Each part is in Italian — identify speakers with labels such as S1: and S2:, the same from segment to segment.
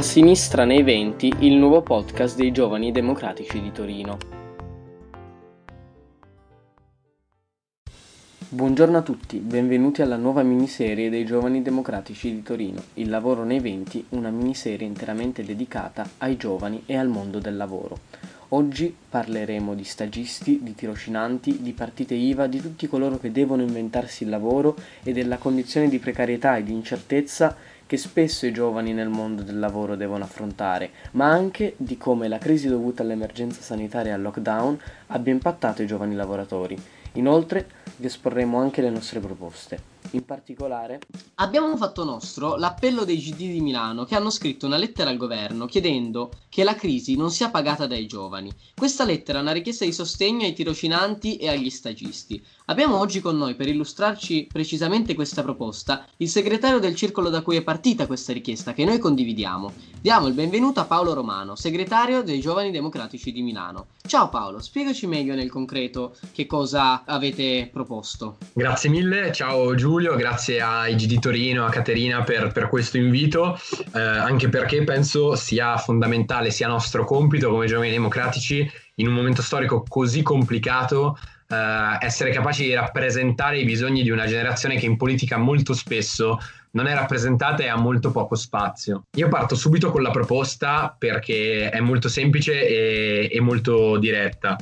S1: A sinistra nei venti, il nuovo podcast dei giovani democratici di Torino. Buongiorno a tutti, benvenuti alla nuova miniserie dei giovani democratici di Torino, Il lavoro nei venti, una miniserie interamente dedicata ai giovani e al mondo del lavoro. Oggi parleremo di stagisti, di tirocinanti, di partite IVA, di tutti coloro che devono inventarsi il lavoro e della condizione di precarietà e di incertezza che spesso i giovani nel mondo del lavoro devono affrontare, ma anche di come la crisi dovuta all'emergenza sanitaria e al lockdown abbia impattato i giovani lavoratori. Inoltre vi esporremo anche le nostre proposte. In particolare
S2: abbiamo fatto nostro l'appello dei GD di Milano che hanno scritto una lettera al governo chiedendo che la crisi non sia pagata dai giovani. Questa lettera è una richiesta di sostegno ai tirocinanti e agli stagisti. Abbiamo oggi con noi per illustrarci precisamente questa proposta il segretario del circolo da cui è partita questa richiesta che noi condividiamo. Diamo il benvenuto a Paolo Romano, segretario dei Giovani Democratici di Milano. Ciao Paolo, spiegaci meglio nel concreto che cosa avete proposto.
S3: Grazie mille, ciao Giulio Giulio, grazie a IGD Torino, a Caterina per, per questo invito, eh, anche perché penso sia fondamentale, sia nostro compito come giovani democratici in un momento storico così complicato eh, essere capaci di rappresentare i bisogni di una generazione che in politica molto spesso non è rappresentata e ha molto poco spazio. Io parto subito con la proposta perché è molto semplice e, e molto diretta.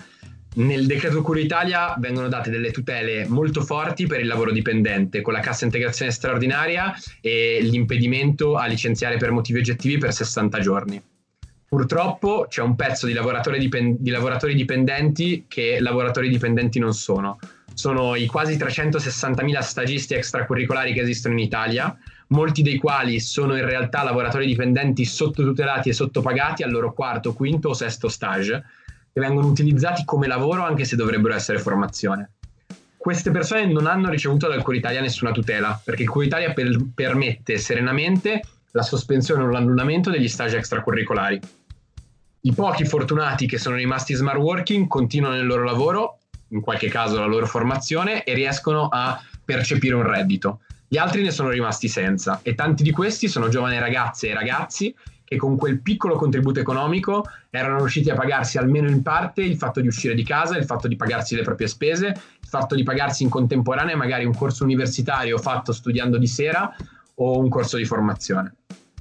S3: Nel decreto Cura Italia vengono date delle tutele molto forti per il lavoro dipendente, con la cassa integrazione straordinaria e l'impedimento a licenziare per motivi oggettivi per 60 giorni. Purtroppo c'è un pezzo di lavoratori, dipend- di lavoratori dipendenti che lavoratori dipendenti non sono. Sono i quasi 360.000 stagisti extracurricolari che esistono in Italia, molti dei quali sono in realtà lavoratori dipendenti sottotutelati e sottopagati al loro quarto, quinto o sesto stage che vengono utilizzati come lavoro anche se dovrebbero essere formazione. Queste persone non hanno ricevuto dal Italia nessuna tutela, perché il Italia per- permette serenamente la sospensione o l'annullamento degli stage extracurricolari. I pochi fortunati che sono rimasti smart working continuano il loro lavoro, in qualche caso la loro formazione, e riescono a percepire un reddito. Gli altri ne sono rimasti senza e tanti di questi sono giovani ragazze e ragazzi che con quel piccolo contributo economico erano riusciti a pagarsi almeno in parte il fatto di uscire di casa, il fatto di pagarsi le proprie spese, il fatto di pagarsi in contemporanea magari un corso universitario fatto studiando di sera o un corso di formazione.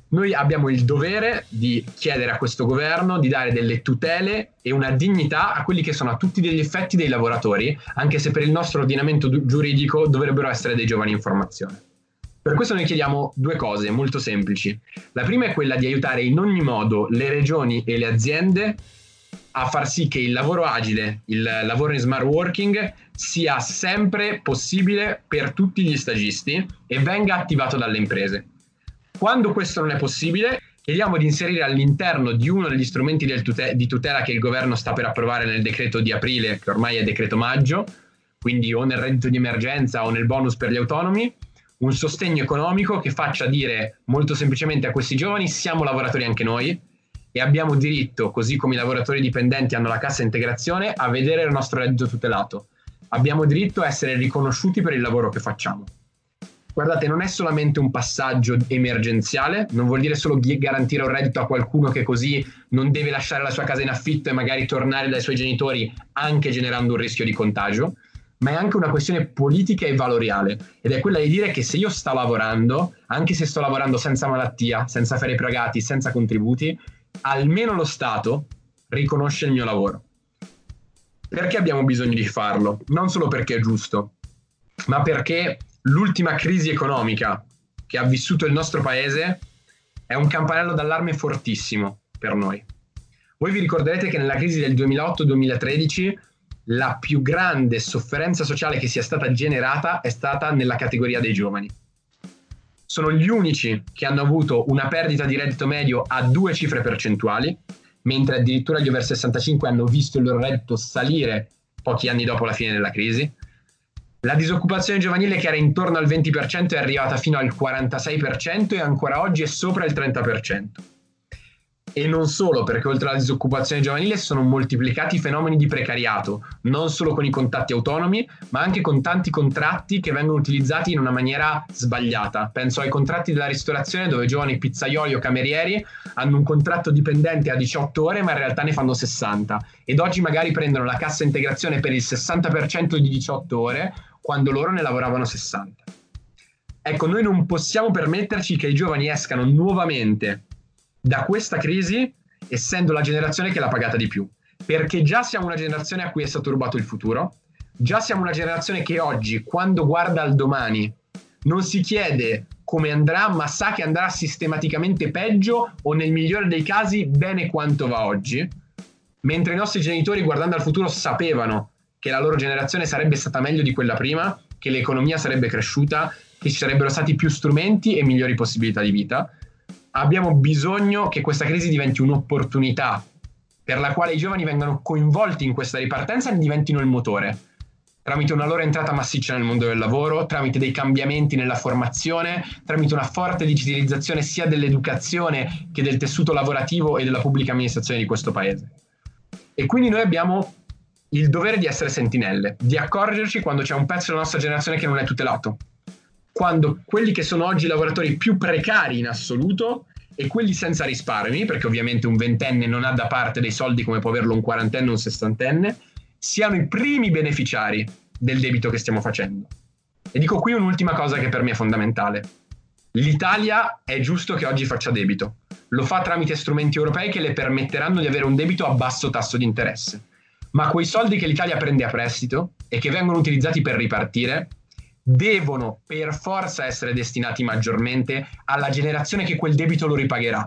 S3: Noi abbiamo il dovere di chiedere a questo governo di dare delle tutele e una dignità a quelli che sono a tutti degli effetti dei lavoratori, anche se per il nostro ordinamento giuridico dovrebbero essere dei giovani in formazione. Per questo noi chiediamo due cose molto semplici. La prima è quella di aiutare in ogni modo le regioni e le aziende a far sì che il lavoro agile, il lavoro in smart working sia sempre possibile per tutti gli stagisti e venga attivato dalle imprese. Quando questo non è possibile, chiediamo di inserire all'interno di uno degli strumenti tute- di tutela che il governo sta per approvare nel decreto di aprile, che ormai è decreto maggio, quindi o nel reddito di emergenza o nel bonus per gli autonomi, un sostegno economico che faccia dire molto semplicemente a questi giovani siamo lavoratori anche noi e abbiamo diritto, così come i lavoratori dipendenti hanno la cassa integrazione, a vedere il nostro reddito tutelato. Abbiamo diritto a essere riconosciuti per il lavoro che facciamo. Guardate, non è solamente un passaggio emergenziale, non vuol dire solo garantire un reddito a qualcuno che così non deve lasciare la sua casa in affitto e magari tornare dai suoi genitori anche generando un rischio di contagio, ma è anche una questione politica e valoriale ed è quella di dire che se io sto lavorando, anche se sto lavorando senza malattia, senza fare pagati, senza contributi, almeno lo Stato riconosce il mio lavoro. Perché abbiamo bisogno di farlo? Non solo perché è giusto, ma perché l'ultima crisi economica che ha vissuto il nostro paese è un campanello d'allarme fortissimo per noi. Voi vi ricorderete che nella crisi del 2008-2013 la più grande sofferenza sociale che sia stata generata è stata nella categoria dei giovani. Sono gli unici che hanno avuto una perdita di reddito medio a due cifre percentuali, mentre addirittura gli over 65 hanno visto il loro reddito salire pochi anni dopo la fine della crisi. La disoccupazione giovanile che era intorno al 20% è arrivata fino al 46% e ancora oggi è sopra il 30%. E non solo, perché oltre alla disoccupazione giovanile sono moltiplicati i fenomeni di precariato, non solo con i contatti autonomi, ma anche con tanti contratti che vengono utilizzati in una maniera sbagliata. Penso ai contratti della ristorazione dove giovani pizzaioli o camerieri hanno un contratto dipendente a 18 ore, ma in realtà ne fanno 60. Ed oggi magari prendono la cassa integrazione per il 60% di 18 ore, quando loro ne lavoravano 60. Ecco, noi non possiamo permetterci che i giovani escano nuovamente da questa crisi essendo la generazione che l'ha pagata di più. Perché già siamo una generazione a cui è stato rubato il futuro, già siamo una generazione che oggi, quando guarda al domani, non si chiede come andrà, ma sa che andrà sistematicamente peggio o nel migliore dei casi bene quanto va oggi, mentre i nostri genitori guardando al futuro sapevano che la loro generazione sarebbe stata meglio di quella prima, che l'economia sarebbe cresciuta, che ci sarebbero stati più strumenti e migliori possibilità di vita abbiamo bisogno che questa crisi diventi un'opportunità per la quale i giovani vengano coinvolti in questa ripartenza e diventino il motore, tramite una loro entrata massiccia nel mondo del lavoro, tramite dei cambiamenti nella formazione, tramite una forte digitalizzazione sia dell'educazione che del tessuto lavorativo e della pubblica amministrazione di questo paese. E quindi noi abbiamo il dovere di essere sentinelle, di accorgerci quando c'è un pezzo della nostra generazione che non è tutelato, quando quelli che sono oggi i lavoratori più precari in assoluto e quelli senza risparmi, perché ovviamente un ventenne non ha da parte dei soldi come può averlo un quarantenne o un sessantenne, siano i primi beneficiari del debito che stiamo facendo. E dico qui un'ultima cosa che per me è fondamentale. L'Italia è giusto che oggi faccia debito. Lo fa tramite strumenti europei che le permetteranno di avere un debito a basso tasso di interesse. Ma quei soldi che l'Italia prende a prestito e che vengono utilizzati per ripartire devono per forza essere destinati maggiormente alla generazione che quel debito lo ripagherà.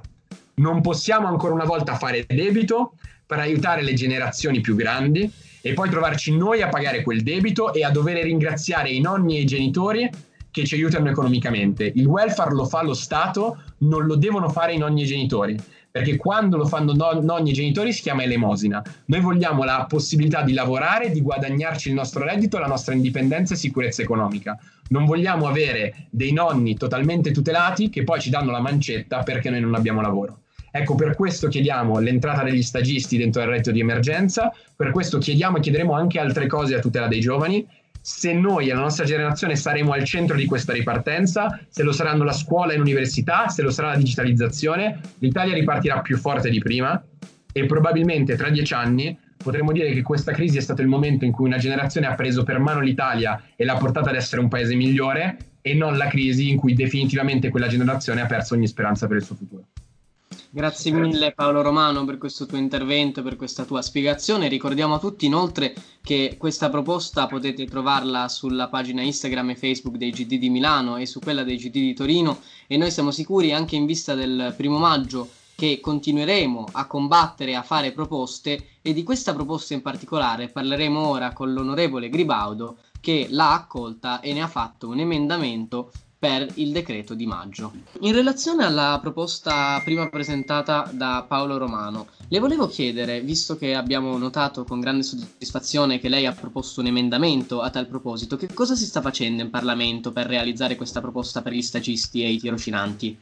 S3: Non possiamo ancora una volta fare debito per aiutare le generazioni più grandi e poi trovarci noi a pagare quel debito e a dover ringraziare i nonni e i genitori che ci aiutano economicamente. Il welfare lo fa lo Stato, non lo devono fare i nonni e i genitori perché quando lo fanno non, nonni e genitori si chiama elemosina. Noi vogliamo la possibilità di lavorare, di guadagnarci il nostro reddito, la nostra indipendenza e sicurezza economica. Non vogliamo avere dei nonni totalmente tutelati che poi ci danno la mancetta perché noi non abbiamo lavoro. Ecco, per questo chiediamo l'entrata degli stagisti dentro il reddito di emergenza, per questo chiediamo e chiederemo anche altre cose a tutela dei giovani se noi e la nostra generazione saremo al centro di questa ripartenza, se lo saranno la scuola e l'università, se lo sarà la digitalizzazione, l'Italia ripartirà più forte di prima e probabilmente tra dieci anni potremmo dire che questa crisi è stato il momento in cui una generazione ha preso per mano l'Italia e l'ha portata ad essere un paese migliore e non la crisi in cui definitivamente quella generazione ha perso ogni speranza per il suo futuro.
S2: Grazie mille Paolo Romano per questo tuo intervento, per questa tua spiegazione. Ricordiamo a tutti inoltre che questa proposta potete trovarla sulla pagina Instagram e Facebook dei GD di Milano e su quella dei GD di Torino. E noi siamo sicuri anche in vista del primo maggio che continueremo a combattere e a fare proposte. E di questa proposta in particolare parleremo ora con l'onorevole Gribaudo che l'ha accolta e ne ha fatto un emendamento per il decreto di maggio. In relazione alla proposta prima presentata da Paolo Romano, le volevo chiedere, visto che abbiamo notato con grande soddisfazione che lei ha proposto un emendamento a tal proposito, che cosa si sta facendo in Parlamento per realizzare questa proposta per gli stagisti e i tirocinanti?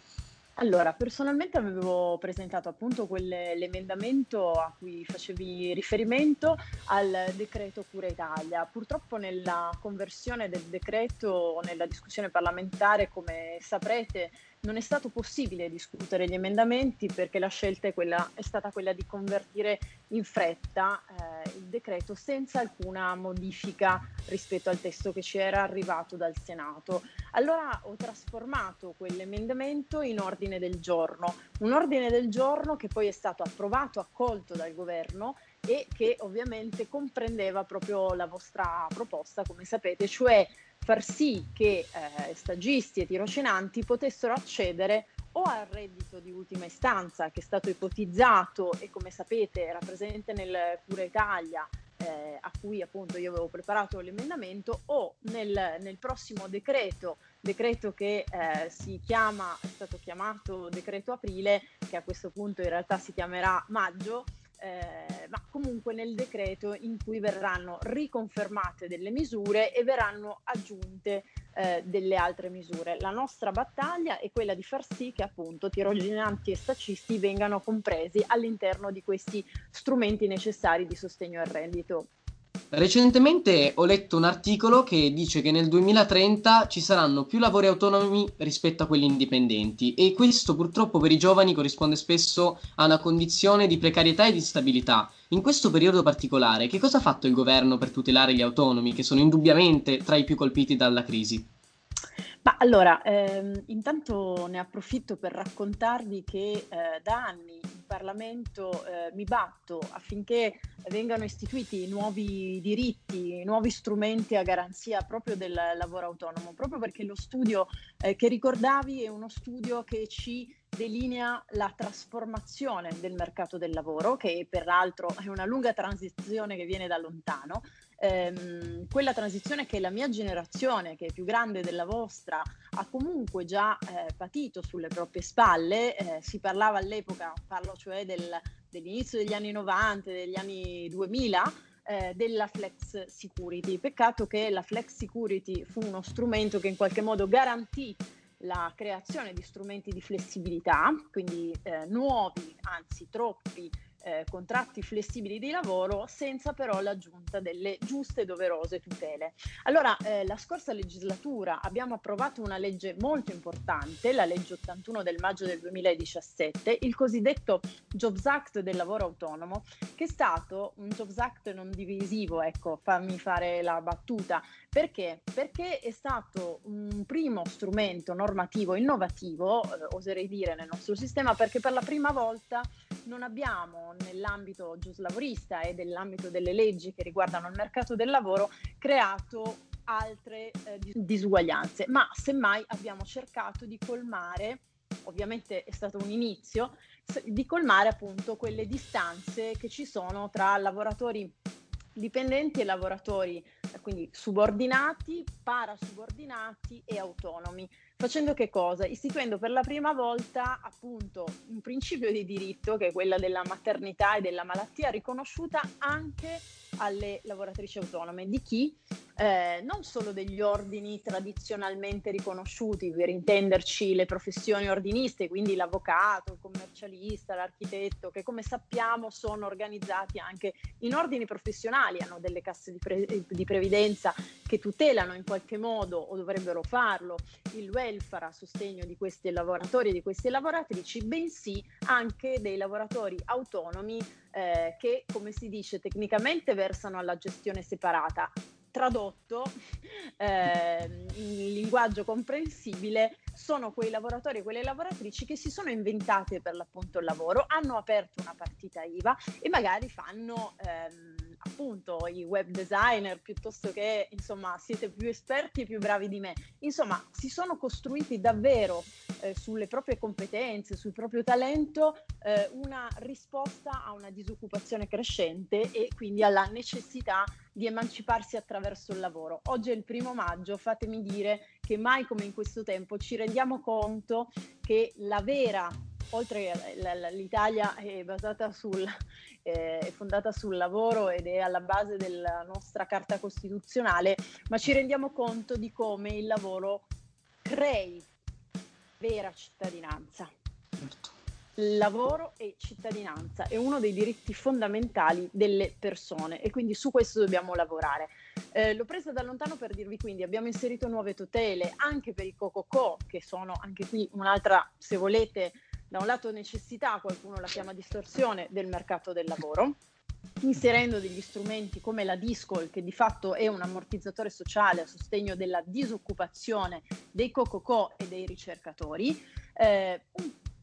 S4: Allora, personalmente avevo presentato appunto quell'emendamento a cui facevi riferimento al decreto Cura Italia. Purtroppo nella conversione del decreto, nella discussione parlamentare, come saprete, non è stato possibile discutere gli emendamenti perché la scelta è, quella, è stata quella di convertire in fretta eh, decreto senza alcuna modifica rispetto al testo che ci era arrivato dal Senato. Allora ho trasformato quell'emendamento in ordine del giorno, un ordine del giorno che poi è stato approvato, accolto dal governo e che ovviamente comprendeva proprio la vostra proposta, come sapete, cioè far sì che eh, stagisti e tirocinanti potessero accedere o al reddito di ultima istanza che è stato ipotizzato e come sapete era presente nel Cura Italia eh, a cui appunto io avevo preparato l'emendamento o nel, nel prossimo decreto, decreto che eh, si chiama, è stato chiamato decreto aprile, che a questo punto in realtà si chiamerà maggio, eh, ma comunque nel decreto in cui verranno riconfermate delle misure e verranno aggiunte eh, delle altre misure. La nostra battaglia è quella di far sì che appunto tirocinanti e stacisti vengano compresi all'interno di questi strumenti necessari di sostegno al reddito.
S2: Recentemente ho letto un articolo che dice che nel 2030 ci saranno più lavori autonomi rispetto a quelli indipendenti e questo purtroppo per i giovani corrisponde spesso a una condizione di precarietà e di instabilità. In questo periodo particolare, che cosa ha fatto il governo per tutelare gli autonomi che sono indubbiamente tra i più colpiti dalla crisi?
S4: Ma allora, ehm, intanto ne approfitto per raccontarvi che eh, da anni Parlamento eh, mi batto affinché vengano istituiti nuovi diritti, nuovi strumenti a garanzia proprio del lavoro autonomo, proprio perché lo studio eh, che ricordavi è uno studio che ci delinea la trasformazione del mercato del lavoro, che peraltro è una lunga transizione che viene da lontano, ehm, quella transizione che la mia generazione, che è più grande della vostra, ha comunque già eh, patito sulle proprie spalle. Eh, si parlava all'epoca, parlo cioè del, dell'inizio degli anni 90, degli anni 2000, eh, della flex security. Peccato che la flex security fu uno strumento che in qualche modo garantì la creazione di strumenti di flessibilità, quindi eh, nuovi, anzi troppi eh, contratti flessibili di lavoro senza però l'aggiunta delle giuste e doverose tutele. Allora, eh, la scorsa legislatura abbiamo approvato una legge molto importante, la legge 81 del maggio del 2017, il cosiddetto Jobs Act del lavoro autonomo, che è stato un Jobs Act non divisivo, ecco, fammi fare la battuta, perché? Perché è stato un primo strumento normativo innovativo, eh, oserei dire, nel nostro sistema, perché per la prima volta non abbiamo nell'ambito giuslavorista e nell'ambito delle leggi che riguardano il mercato del lavoro creato altre eh, disuguaglianze, ma semmai abbiamo cercato di colmare, ovviamente è stato un inizio, di colmare appunto quelle distanze che ci sono tra lavoratori dipendenti e lavoratori quindi subordinati, parasubordinati e autonomi. Facendo che cosa? Istituendo per la prima volta appunto un principio di diritto che è quella della maternità e della malattia riconosciuta anche alle lavoratrici autonome. Di chi? Eh, non solo degli ordini tradizionalmente riconosciuti, per intenderci le professioni ordiniste, quindi l'avvocato, il commercialista, l'architetto, che come sappiamo sono organizzati anche in ordini professionali, hanno delle casse di, pre- di previdenza che tutelano in qualche modo o dovrebbero farlo il welfare a sostegno di questi lavoratori e di queste lavoratrici, bensì anche dei lavoratori autonomi eh, che, come si dice tecnicamente, versano alla gestione separata. Tradotto eh, in linguaggio comprensibile, sono quei lavoratori e quelle lavoratrici che si sono inventate per l'appunto il lavoro, hanno aperto una partita IVA e magari fanno ehm, appunto i web designer piuttosto che insomma siete più esperti e più bravi di me. Insomma, si sono costruiti davvero eh, sulle proprie competenze, sul proprio talento eh, una risposta a una disoccupazione crescente e quindi alla necessità di emanciparsi attraverso il lavoro. Oggi è il primo maggio, fatemi dire che mai come in questo tempo ci rendiamo conto che la vera oltre l'Italia è basata sul, eh, è fondata sul lavoro ed è alla base della nostra carta costituzionale, ma ci rendiamo conto di come il lavoro crei vera cittadinanza. Certo. Lavoro e cittadinanza è uno dei diritti fondamentali delle persone e quindi su questo dobbiamo lavorare. Eh, l'ho presa da lontano per dirvi quindi abbiamo inserito nuove tutele anche per i cococò che sono anche qui un'altra, se volete, da un lato necessità, qualcuno la chiama distorsione del mercato del lavoro, inserendo degli strumenti come la Discol, che di fatto è un ammortizzatore sociale a sostegno della disoccupazione dei cococò e dei ricercatori. Eh,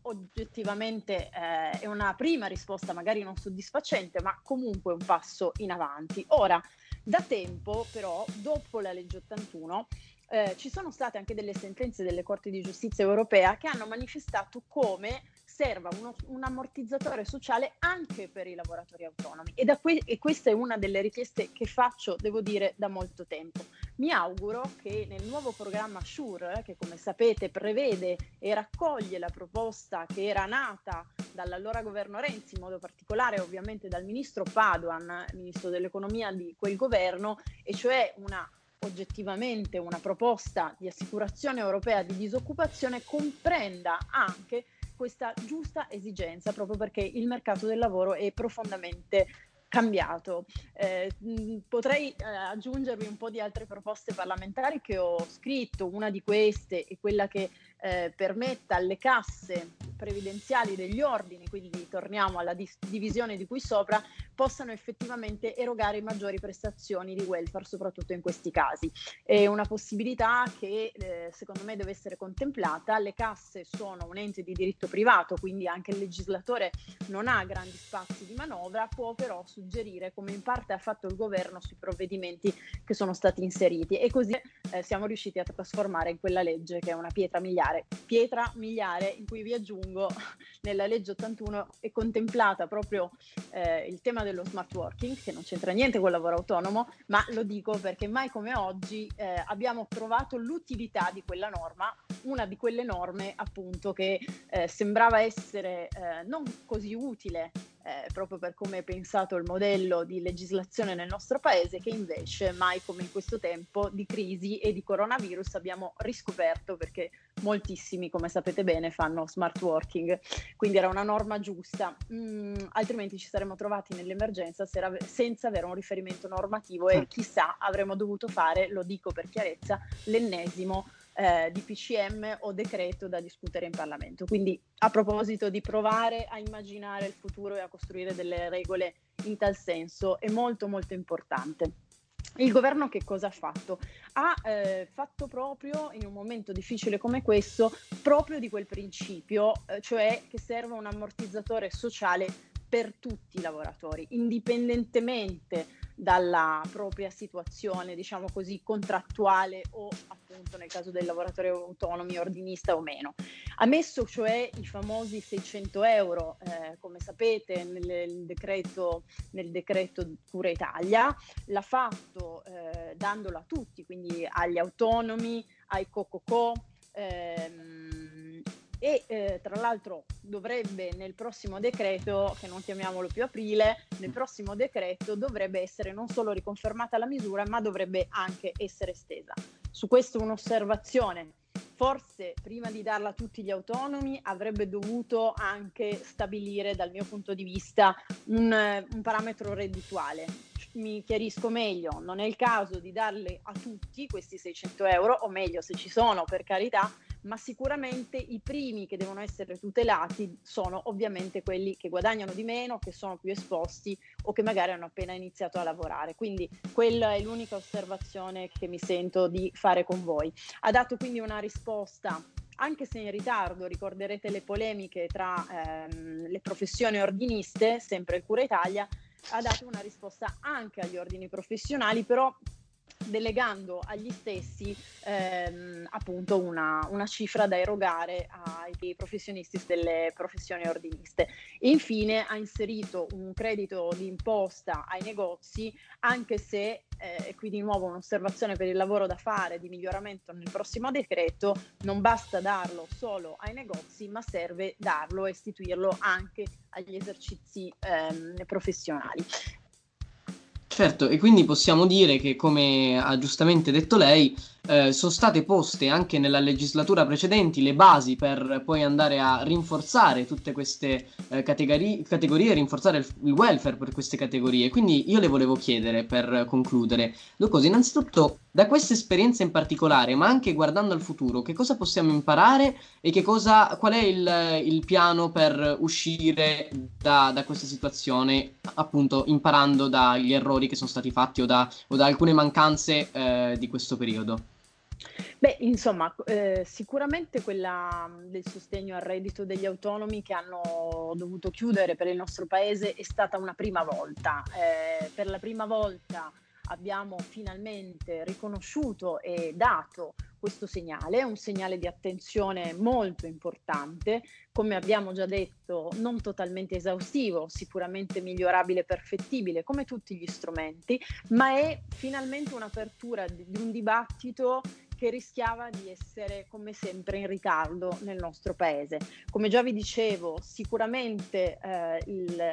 S4: oggettivamente eh, è una prima risposta, magari non soddisfacente, ma comunque un passo in avanti. Ora, da tempo, però, dopo la legge 81, eh, ci sono state anche delle sentenze delle Corti di Giustizia europea che hanno manifestato come serva uno, un ammortizzatore sociale anche per i lavoratori autonomi e, que- e, questa è una delle richieste che faccio, devo dire, da molto tempo. Mi auguro che nel nuovo programma SURE, che come sapete prevede e raccoglie la proposta che era nata dall'allora governo Renzi, in modo particolare ovviamente dal ministro Paduan, ministro dell'economia di quel governo, e cioè una oggettivamente una proposta di assicurazione europea di disoccupazione comprenda anche questa giusta esigenza, proprio perché il mercato del lavoro è profondamente cambiato. Eh, potrei eh, aggiungervi un po' di altre proposte parlamentari che ho scritto, una di queste è quella che eh, permetta alle casse previdenziali degli ordini, quindi torniamo alla dis- divisione di cui sopra, possano effettivamente erogare maggiori prestazioni di welfare, soprattutto in questi casi. È una possibilità che eh, secondo me deve essere contemplata. Le casse sono un ente di diritto privato, quindi anche il legislatore non ha grandi spazi di manovra, può però suggerire, come in parte ha fatto il governo sui provvedimenti che sono stati inseriti e così eh, siamo riusciti a trasformare in quella legge che è una pietra miliare. Pietra miliare in cui vi aggiungo nella legge 81 è contemplata proprio eh, il tema dello smart working, che non c'entra niente con il lavoro autonomo, ma lo dico perché mai come oggi eh, abbiamo trovato l'utilità di quella norma, una di quelle norme appunto che eh, sembrava essere eh, non così utile eh, proprio per come è pensato il modello di legislazione nel nostro paese, che invece mai come in questo tempo di crisi e di coronavirus abbiamo riscoperto perché moltissimi, come sapete bene, fanno smart working. Quindi era una norma giusta, mm, altrimenti ci saremmo trovati nell'emergenza senza avere un riferimento normativo e chissà avremmo dovuto fare, lo dico per chiarezza, l'ennesimo eh, di PCM o decreto da discutere in Parlamento. Quindi a proposito di provare a immaginare il futuro e a costruire delle regole in tal senso è molto molto importante. Il governo che cosa ha fatto? Ha eh, fatto proprio in un momento difficile come questo, proprio di quel principio, eh, cioè che serve un ammortizzatore sociale per tutti i lavoratori, indipendentemente dalla propria situazione, diciamo così, contrattuale o appunto nel caso del lavoratore autonomo, ordinista o meno. Ha messo cioè i famosi 600 euro, eh, come sapete, nel decreto, nel decreto Cura Italia, l'ha fatto eh, dandolo a tutti, quindi agli autonomi, ai co-co-co, ehm, e eh, tra l'altro dovrebbe nel prossimo decreto, che non chiamiamolo più aprile, nel prossimo decreto dovrebbe essere non solo riconfermata la misura, ma dovrebbe anche essere estesa. Su questo un'osservazione. Forse prima di darla a tutti gli autonomi avrebbe dovuto anche stabilire dal mio punto di vista un, un parametro reddituale, mi chiarisco meglio, non è il caso di darle a tutti questi 600 euro, o meglio se ci sono per carità, ma sicuramente i primi che devono essere tutelati sono ovviamente quelli che guadagnano di meno, che sono più esposti o che magari hanno appena iniziato a lavorare. Quindi quella è l'unica osservazione che mi sento di fare con voi. Ha dato quindi una risposta anche se in ritardo, ricorderete le polemiche tra ehm, le professioni ordiniste, sempre il Cura Italia, ha dato una risposta anche agli ordini professionali, però delegando agli stessi ehm, appunto una, una, cifra da erogare ai professionisti delle professioni ordiniste. E infine ha inserito un credito di imposta ai negozi, anche se, eh, e qui di nuovo un'osservazione per il lavoro da fare di miglioramento nel prossimo decreto, non basta darlo solo ai negozi, ma serve darlo e istituirlo anche agli esercizi ehm, professionali.
S2: Certo, e quindi possiamo dire che, come ha giustamente detto lei, eh, sono state poste anche nella legislatura precedente le basi per poi andare a rinforzare tutte queste eh, categorie, categorie, rinforzare il, il, welfare per queste categorie. Quindi io le volevo chiedere per concludere due cose. Innanzitutto, da questa esperienza in particolare, ma anche guardando al futuro, che cosa possiamo imparare e che cosa, qual è il, il piano per uscire da, da, questa situazione, appunto imparando dagli errori che sono stati fatti o da, o da alcune mancanze eh, di questo periodo?
S4: Beh, insomma, eh, sicuramente quella del sostegno al reddito degli autonomi che hanno dovuto chiudere per il nostro paese è stata una prima volta. Eh, per la prima volta abbiamo finalmente riconosciuto e dato questo segnale, un segnale di attenzione molto importante, come abbiamo già detto, non totalmente esaustivo, sicuramente migliorabile e perfettibile, come tutti gli strumenti, ma è finalmente un'apertura di un dibattito che rischiava di essere come sempre in ritardo nel nostro paese. Come già vi dicevo, sicuramente eh, il,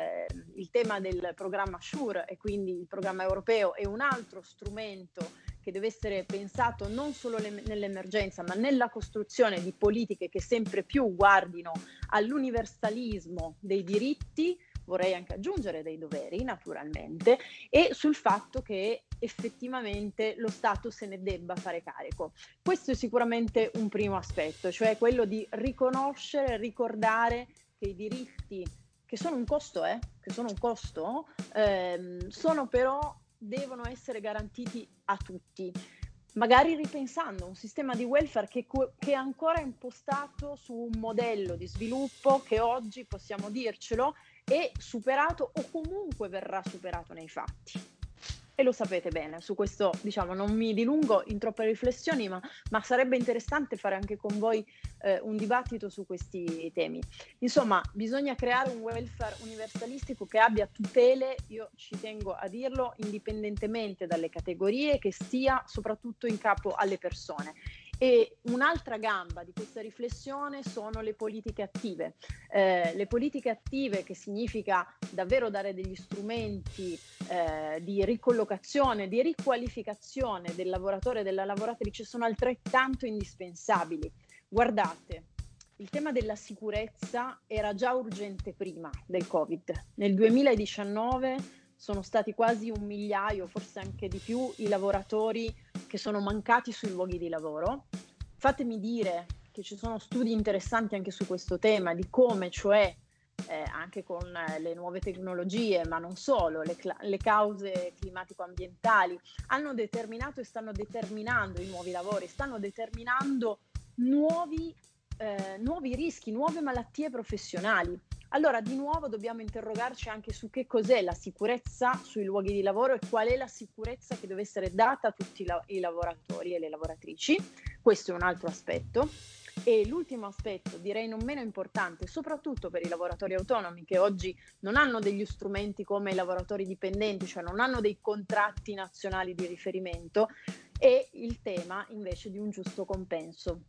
S4: il tema del programma SURE e quindi il programma europeo è un altro strumento che deve essere pensato non solo le, nell'emergenza, ma nella costruzione di politiche che sempre più guardino all'universalismo dei diritti, vorrei anche aggiungere dei doveri naturalmente, e sul fatto che effettivamente lo Stato se ne debba fare carico. Questo è sicuramente un primo aspetto, cioè quello di riconoscere, ricordare che i diritti, che sono un costo, eh, che sono un costo, ehm, sono però devono essere garantiti a tutti, magari ripensando un sistema di welfare che, che, è ancora impostato su un modello di sviluppo che oggi possiamo dircelo è superato o comunque verrà superato nei fatti e lo sapete bene, su questo diciamo non mi dilungo in troppe riflessioni, ma, ma sarebbe interessante fare anche con voi eh, un dibattito su questi temi. Insomma, bisogna creare un welfare universalistico che abbia tutele, io ci tengo a dirlo, indipendentemente dalle categorie, che stia soprattutto in capo alle persone e un'altra gamba di questa riflessione sono le politiche attive. Eh, le politiche attive che significa davvero dare degli strumenti eh, di ricollocazione, di riqualificazione del lavoratore e della lavoratrice sono altrettanto indispensabili. Guardate, il tema della sicurezza era già urgente prima del Covid. Nel 2019 sono stati quasi un migliaio, forse anche di più, i lavoratori che sono mancati sui luoghi di lavoro. Fatemi dire che ci sono studi interessanti anche su questo tema, di come cioè eh, anche con eh, le nuove tecnologie, ma non solo, le, le, cause climatico-ambientali hanno determinato e stanno determinando i nuovi lavori, stanno determinando nuovi, eh, nuovi rischi, nuove malattie professionali. Allora, di nuovo dobbiamo interrogarci anche su che cos'è la sicurezza sui luoghi di lavoro e qual è la sicurezza che deve essere data a tutti i lavoratori e le lavoratrici. Questo è un altro aspetto. E l'ultimo aspetto, direi non meno importante, soprattutto per i lavoratori autonomi che oggi non hanno degli strumenti come i lavoratori dipendenti, cioè non hanno dei contratti nazionali di riferimento, è il tema invece di un giusto compenso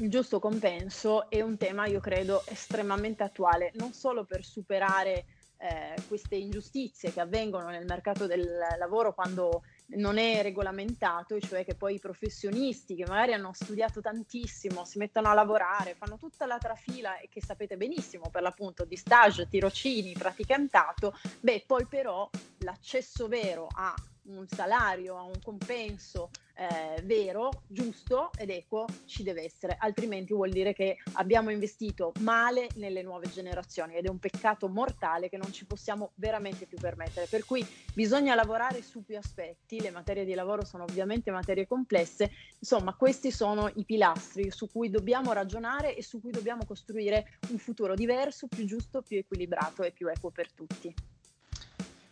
S4: il giusto compenso è un tema, io credo, estremamente attuale, non solo per superare eh, queste ingiustizie che avvengono nel mercato del lavoro quando non è regolamentato, cioè che poi i professionisti che magari hanno studiato tantissimo si mettono a lavorare, fanno tutta la trafila e che sapete benissimo per l'appunto di stage, tirocini, praticantato, beh poi però l'accesso vero a un salario, a un compenso eh, vero, giusto ed equo ci deve essere, altrimenti vuol dire che abbiamo investito male nelle nuove generazioni ed è un peccato mortale che non ci possiamo veramente più permettere. Per cui bisogna lavorare su più aspetti, le materie di lavoro sono ovviamente materie complesse, insomma questi sono i pilastri su cui dobbiamo ragionare e su cui dobbiamo costruire un futuro diverso, più giusto, più equilibrato e più equo per tutti.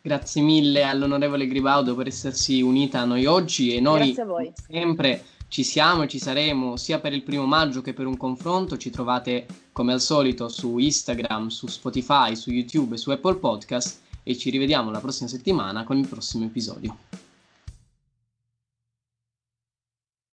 S2: Grazie mille all'onorevole Gribaudo per essersi unita a noi oggi e noi sempre ci siamo e ci saremo sia per il primo maggio che per un confronto. Ci trovate come al solito su Instagram, su Spotify, su YouTube e su Apple Podcast e ci rivediamo la prossima settimana con il prossimo episodio.